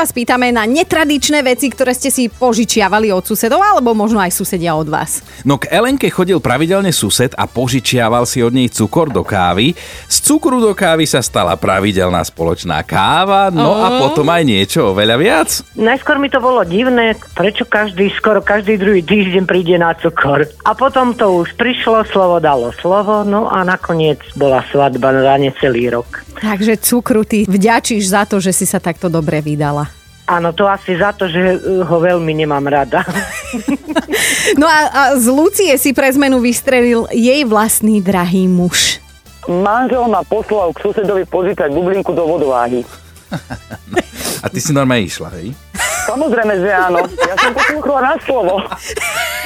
Vás pýtame na netradičné veci, ktoré ste si požičiavali od susedov, alebo možno aj susedia od vás. No k Elenke chodil pravidelne sused a požičiaval si od nej cukor do kávy. Z cukru do kávy sa stala pravidelná spoločná káva, no a potom aj niečo oveľa viac. Najskôr mi to bolo divné, prečo každý, skoro každý druhý týždeň príde na cukor. A potom to už prišlo, slovo dalo slovo, no a nakoniec bola svadba na necelý rok. Takže cukru ty vďačíš za to, že si sa takto dobre vydala. Áno, to asi za to, že uh, ho veľmi nemám rada. No a, a z Lucie si pre zmenu vystrelil jej vlastný drahý muž. Manžel ma poslal k susedovi požičať bublinku do vodováhy. A ty si normálne išla, hej? Samozrejme, že áno. Ja som poslúchala na slovo.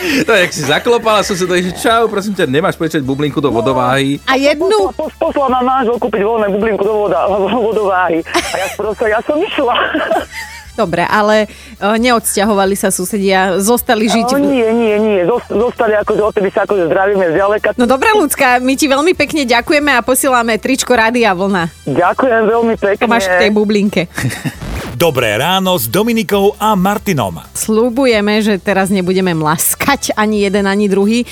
No, jak si zaklopala susedovi, že čau, prosím ťa, nemáš požičať bublinku do vodováhy. A jednu, Pos- Poslal ma manžel kúpiť voľné bublinku do voda, vodováhy. A ja proste, ja som išla. Dobre, ale o, neodsťahovali sa susedia, zostali žiť... No, v- nie, nie, nie. Zost- Zostali akože odtedy sa akože zdravíme zďaleka. No dobré, ľudská, my ti veľmi pekne ďakujeme a posielame tričko Rádia Vlna. Ďakujem veľmi pekne. To máš v tej bublinke. Dobré ráno s Dominikou a Martinom. Slúbujeme, že teraz nebudeme mlaskať ani jeden, ani druhý.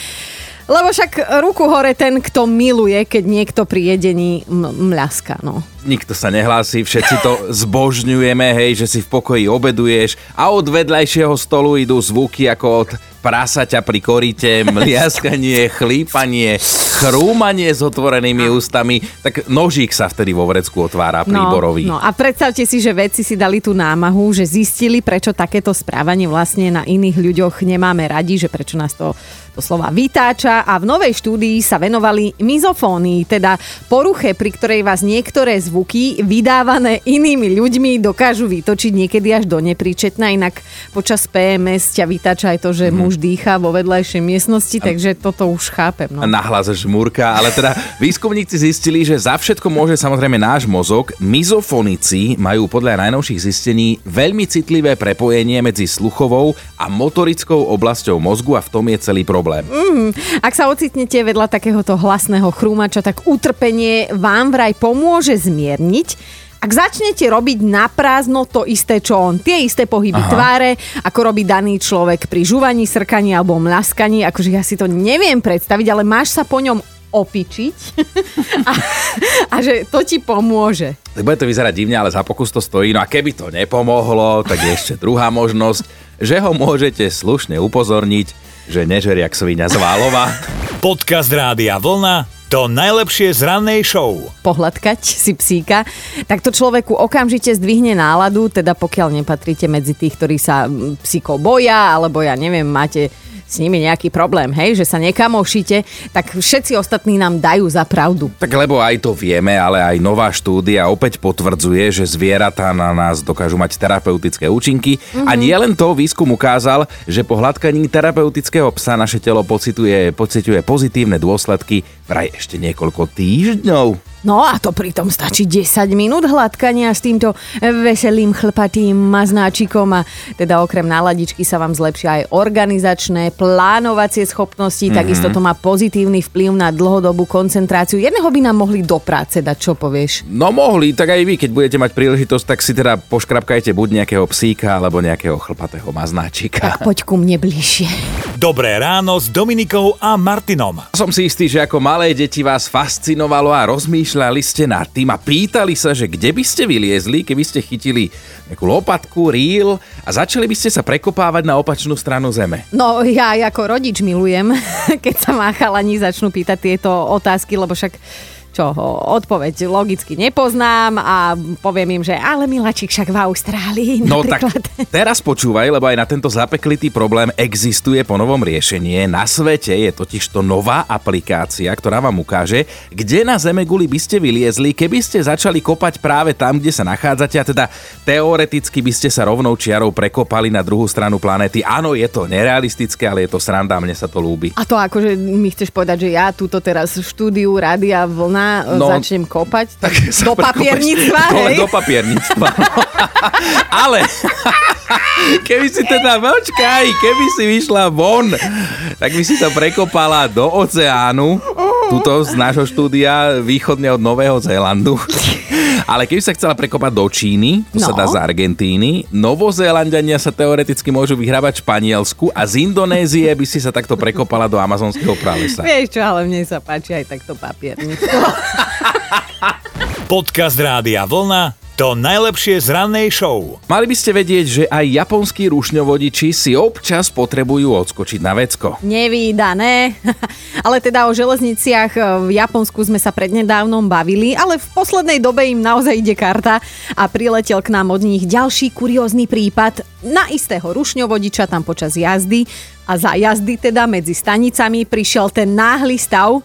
Lebo však ruku hore ten, kto miluje, keď niekto pri jedení m- mľaska, no. Nikto sa nehlási, všetci to zbožňujeme, hej, že si v pokoji obeduješ a od vedľajšieho stolu idú zvuky ako od prasaťa pri korite, mliaskanie, chlípanie, chrúmanie s otvorenými ústami, tak nožík sa vtedy vo vrecku otvára príborový. No, no a predstavte si, že vedci si dali tú námahu, že zistili, prečo takéto správanie vlastne na iných ľuďoch nemáme radi, že prečo nás to doslova vytáča a v novej štúdii sa venovali mizofónii, teda poruche, pri ktorej vás niektoré zvuky vydávané inými ľuďmi dokážu vytočiť niekedy až do nepríčetna, inak počas PMS ťa vytáča aj to, že Mhm. muž dýcha vo vedľajšej miestnosti, takže toto už chápem. No. nahlas žmúrka, ale teda výskumníci zistili, že za všetko môže samozrejme náš mozog. Mizofonici majú podľa najnovších zistení veľmi citlivé prepojenie medzi sluchovou a motorickou oblasťou mozgu a v tom je celý problém. Ak sa ocitnete vedľa takéhoto hlasného chrúmača, tak utrpenie vám vraj pomôže zmierniť. Ak začnete robiť na prázdno to isté, čo on, tie isté pohyby Aha. tváre, ako robí daný človek pri žúvaní, srkaní alebo mlaskaní, akože ja si to neviem predstaviť, ale máš sa po ňom opičiť a, a že to ti pomôže. Tak bude to vyzerať divne, ale za pokus to stojí. No a keby to nepomohlo, tak je ešte druhá možnosť, že ho môžete slušne upozorniť, že nežeria jak svinia z Válova. Podcast Rádia Vlna. To najlepšie z rannej show. pohľadkať si psíka, tak to človeku okamžite zdvihne náladu, teda pokiaľ nepatríte medzi tých, ktorí sa mm, psíkov boja, alebo ja neviem, máte s nimi nejaký problém, hej, že sa nekamošíte, tak všetci ostatní nám dajú za pravdu. Tak lebo aj to vieme, ale aj nová štúdia opäť potvrdzuje, že zvieratá na nás dokážu mať terapeutické účinky. Mm-hmm. A nie len to, výskum ukázal, že po hladkaní terapeutického psa naše telo pocituje, pociťuje pozitívne dôsledky vraj ešte niekoľko týždňov. No a to pritom stačí 10 minút hladkania s týmto veselým chlpatým maznáčikom a teda okrem náladičky sa vám zlepšia aj organizačné, plánovacie schopnosti, mm-hmm. takisto to má pozitívny vplyv na dlhodobú koncentráciu. Jedného by nám mohli do práce dať, čo povieš? No mohli, tak aj vy, keď budete mať príležitosť, tak si teda poškrapkajte buď nejakého psíka, alebo nejakého chlpatého maznáčika. Tak poď ku mne bližšie. Dobré ráno s Dominikou a Martinom. Som si istý, že ako malé deti vás fascinovalo a rozmýšľali ste nad tým a pýtali sa, že kde by ste vyliezli, keby ste chytili nejakú lopatku, ríl a začali by ste sa prekopávať na opačnú stranu zeme. No ja ako rodič milujem, keď sa má chalani začnú pýtať tieto otázky, lebo však čo, odpoveď logicky nepoznám a poviem im, že ale miláčik však v Austrálii No napríklad. tak teraz počúvaj, lebo aj na tento zapeklitý problém existuje po novom riešenie. Na svete je totiž to nová aplikácia, ktorá vám ukáže, kde na Zemeguli by ste vyliezli, keby ste začali kopať práve tam, kde sa nachádzate a teda teoreticky by ste sa rovnou čiarou prekopali na druhú stranu planéty. Áno, je to nerealistické, ale je to sranda, mne sa to ľúbi. A to akože mi chceš povedať, že ja túto teraz štúdiu Rádia Vlna No, no, začnem kopať tak sa do papierníctva, hej? Do papierníctva. Ale keby si teda, počkaj, keby si vyšla von, tak by si to prekopala do oceánu. tuto z nášho štúdia východne od Nového Zélandu. Ale keby sa chcela prekopať do Číny, to sa No. dá z Argentíny, Novozélandania sa teoreticky môžu vyhrávať v Španielsku a z Indonézie by si sa takto prekopala do amazonského pralesa. Vieš čo, ale mne sa páči aj takto papierníctvo. Podcast Rádia Vlna to najlepšie z rannej show. Mali by ste vedieť, že aj japonskí rušňovodiči si občas potrebujú odskočiť na vecko. Nevídané. ale teda o železniciach v Japonsku sme sa prednedávnom bavili, ale v poslednej dobe im naozaj ide karta a priletel k nám od nich ďalší kuriózny prípad na istého rušňovodiča tam počas jazdy a za jazdy teda medzi stanicami prišiel ten náhly stav,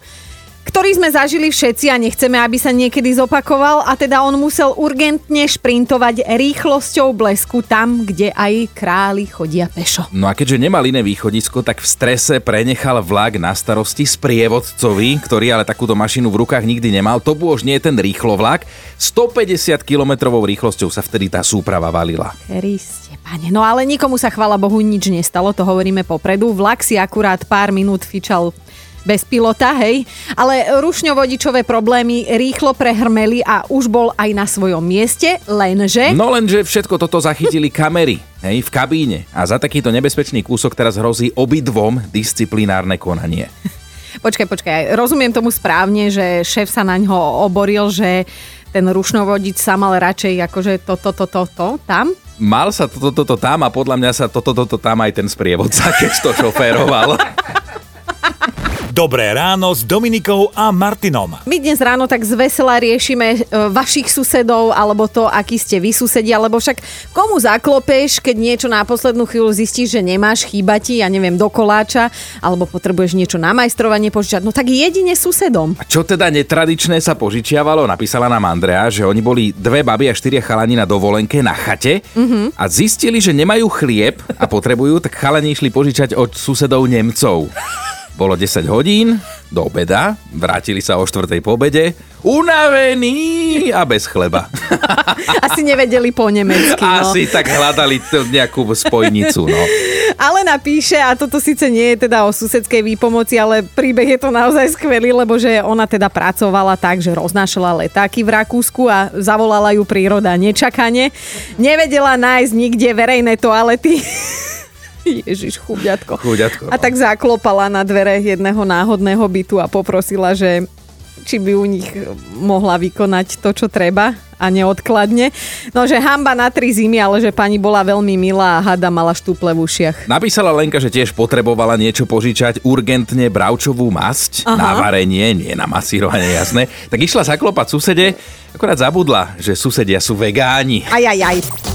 ktorý sme zažili všetci a nechceme, aby sa niekedy zopakoval a teda on musel urgentne šprintovať rýchlosťou blesku tam, kde aj králi chodia pešo. No a keďže nemal iné východisko, tak v strese prenechal vlak na starosti sprievodcovi, ktorý ale takúto mašinu v rukách nikdy nemal. To bol už nie ten rýchlo vlak. 150 km rýchlosťou sa vtedy tá súprava valila. Kriste, pane. No ale nikomu sa chvala Bohu nič nestalo, to hovoríme popredu. Vlak si akurát pár minút fičal bez pilota, hej. Ale rušňovodičové problémy rýchlo prehrmeli a už bol aj na svojom mieste, lenže... No lenže všetko toto zachytili kamery, hej, v kabíne. A za takýto nebezpečný kúsok teraz hrozí obidvom disciplinárne konanie. Počkaj, počkaj, rozumiem tomu správne, že šéf sa na ňo oboril, že ten rušňovodič sa mal radšej akože toto, toto, toto, tam. Mal sa toto, toto tam a podľa mňa sa toto, toto tam aj ten sprievodca, keď to šoféroval. Dobré ráno s Dominikou a Martinom. My dnes ráno tak zvesela riešime e, vašich susedov, alebo to, akí ste vy susedia, lebo však komu zaklopeš, keď niečo na poslednú chvíľu zistíš, že nemáš, chýba ti, ja neviem, do koláča, alebo potrebuješ niečo na majstrovanie požičať, no tak jedine susedom. A čo teda netradičné sa požičiavalo, napísala nám Andrea, že oni boli dve baby a štyria chalani na dovolenke na chate a zistili, že nemajú chlieb a potrebujú, tak chalani išli požičať od susedov Nemcov. Bolo 10 hodín, do obeda, vrátili sa o 4. po obede, unavení a bez chleba. Asi nevedeli po nemecky. No. Asi tak hľadali nejakú spojnicu, no. Ale napíše, a toto síce nie je teda o susedskej výpomoci, ale príbeh je to naozaj skvelý, lebo že ona teda pracovala tak, že roznášala letáky v Rakúsku a zavolala ju príroda nečakane. Nevedela nájsť nikde verejné toalety. Ježiš, chuďatko. Chuďatko, A no. tak zaklopala na dvere jedného náhodného bytu a poprosila, že či by u nich mohla vykonať to, čo treba a neodkladne. No, že hamba na tri zimy, ale že pani bola veľmi milá a hada mala štuple v ušiach. Napísala Lenka, že tiež potrebovala niečo požičať, urgentne bravčovú masť Aha. na varenie, nie na masírovanie, jasné. Tak išla zaklopať susede, akorát zabudla, že susedia sú vegáni. Aj, aj, aj.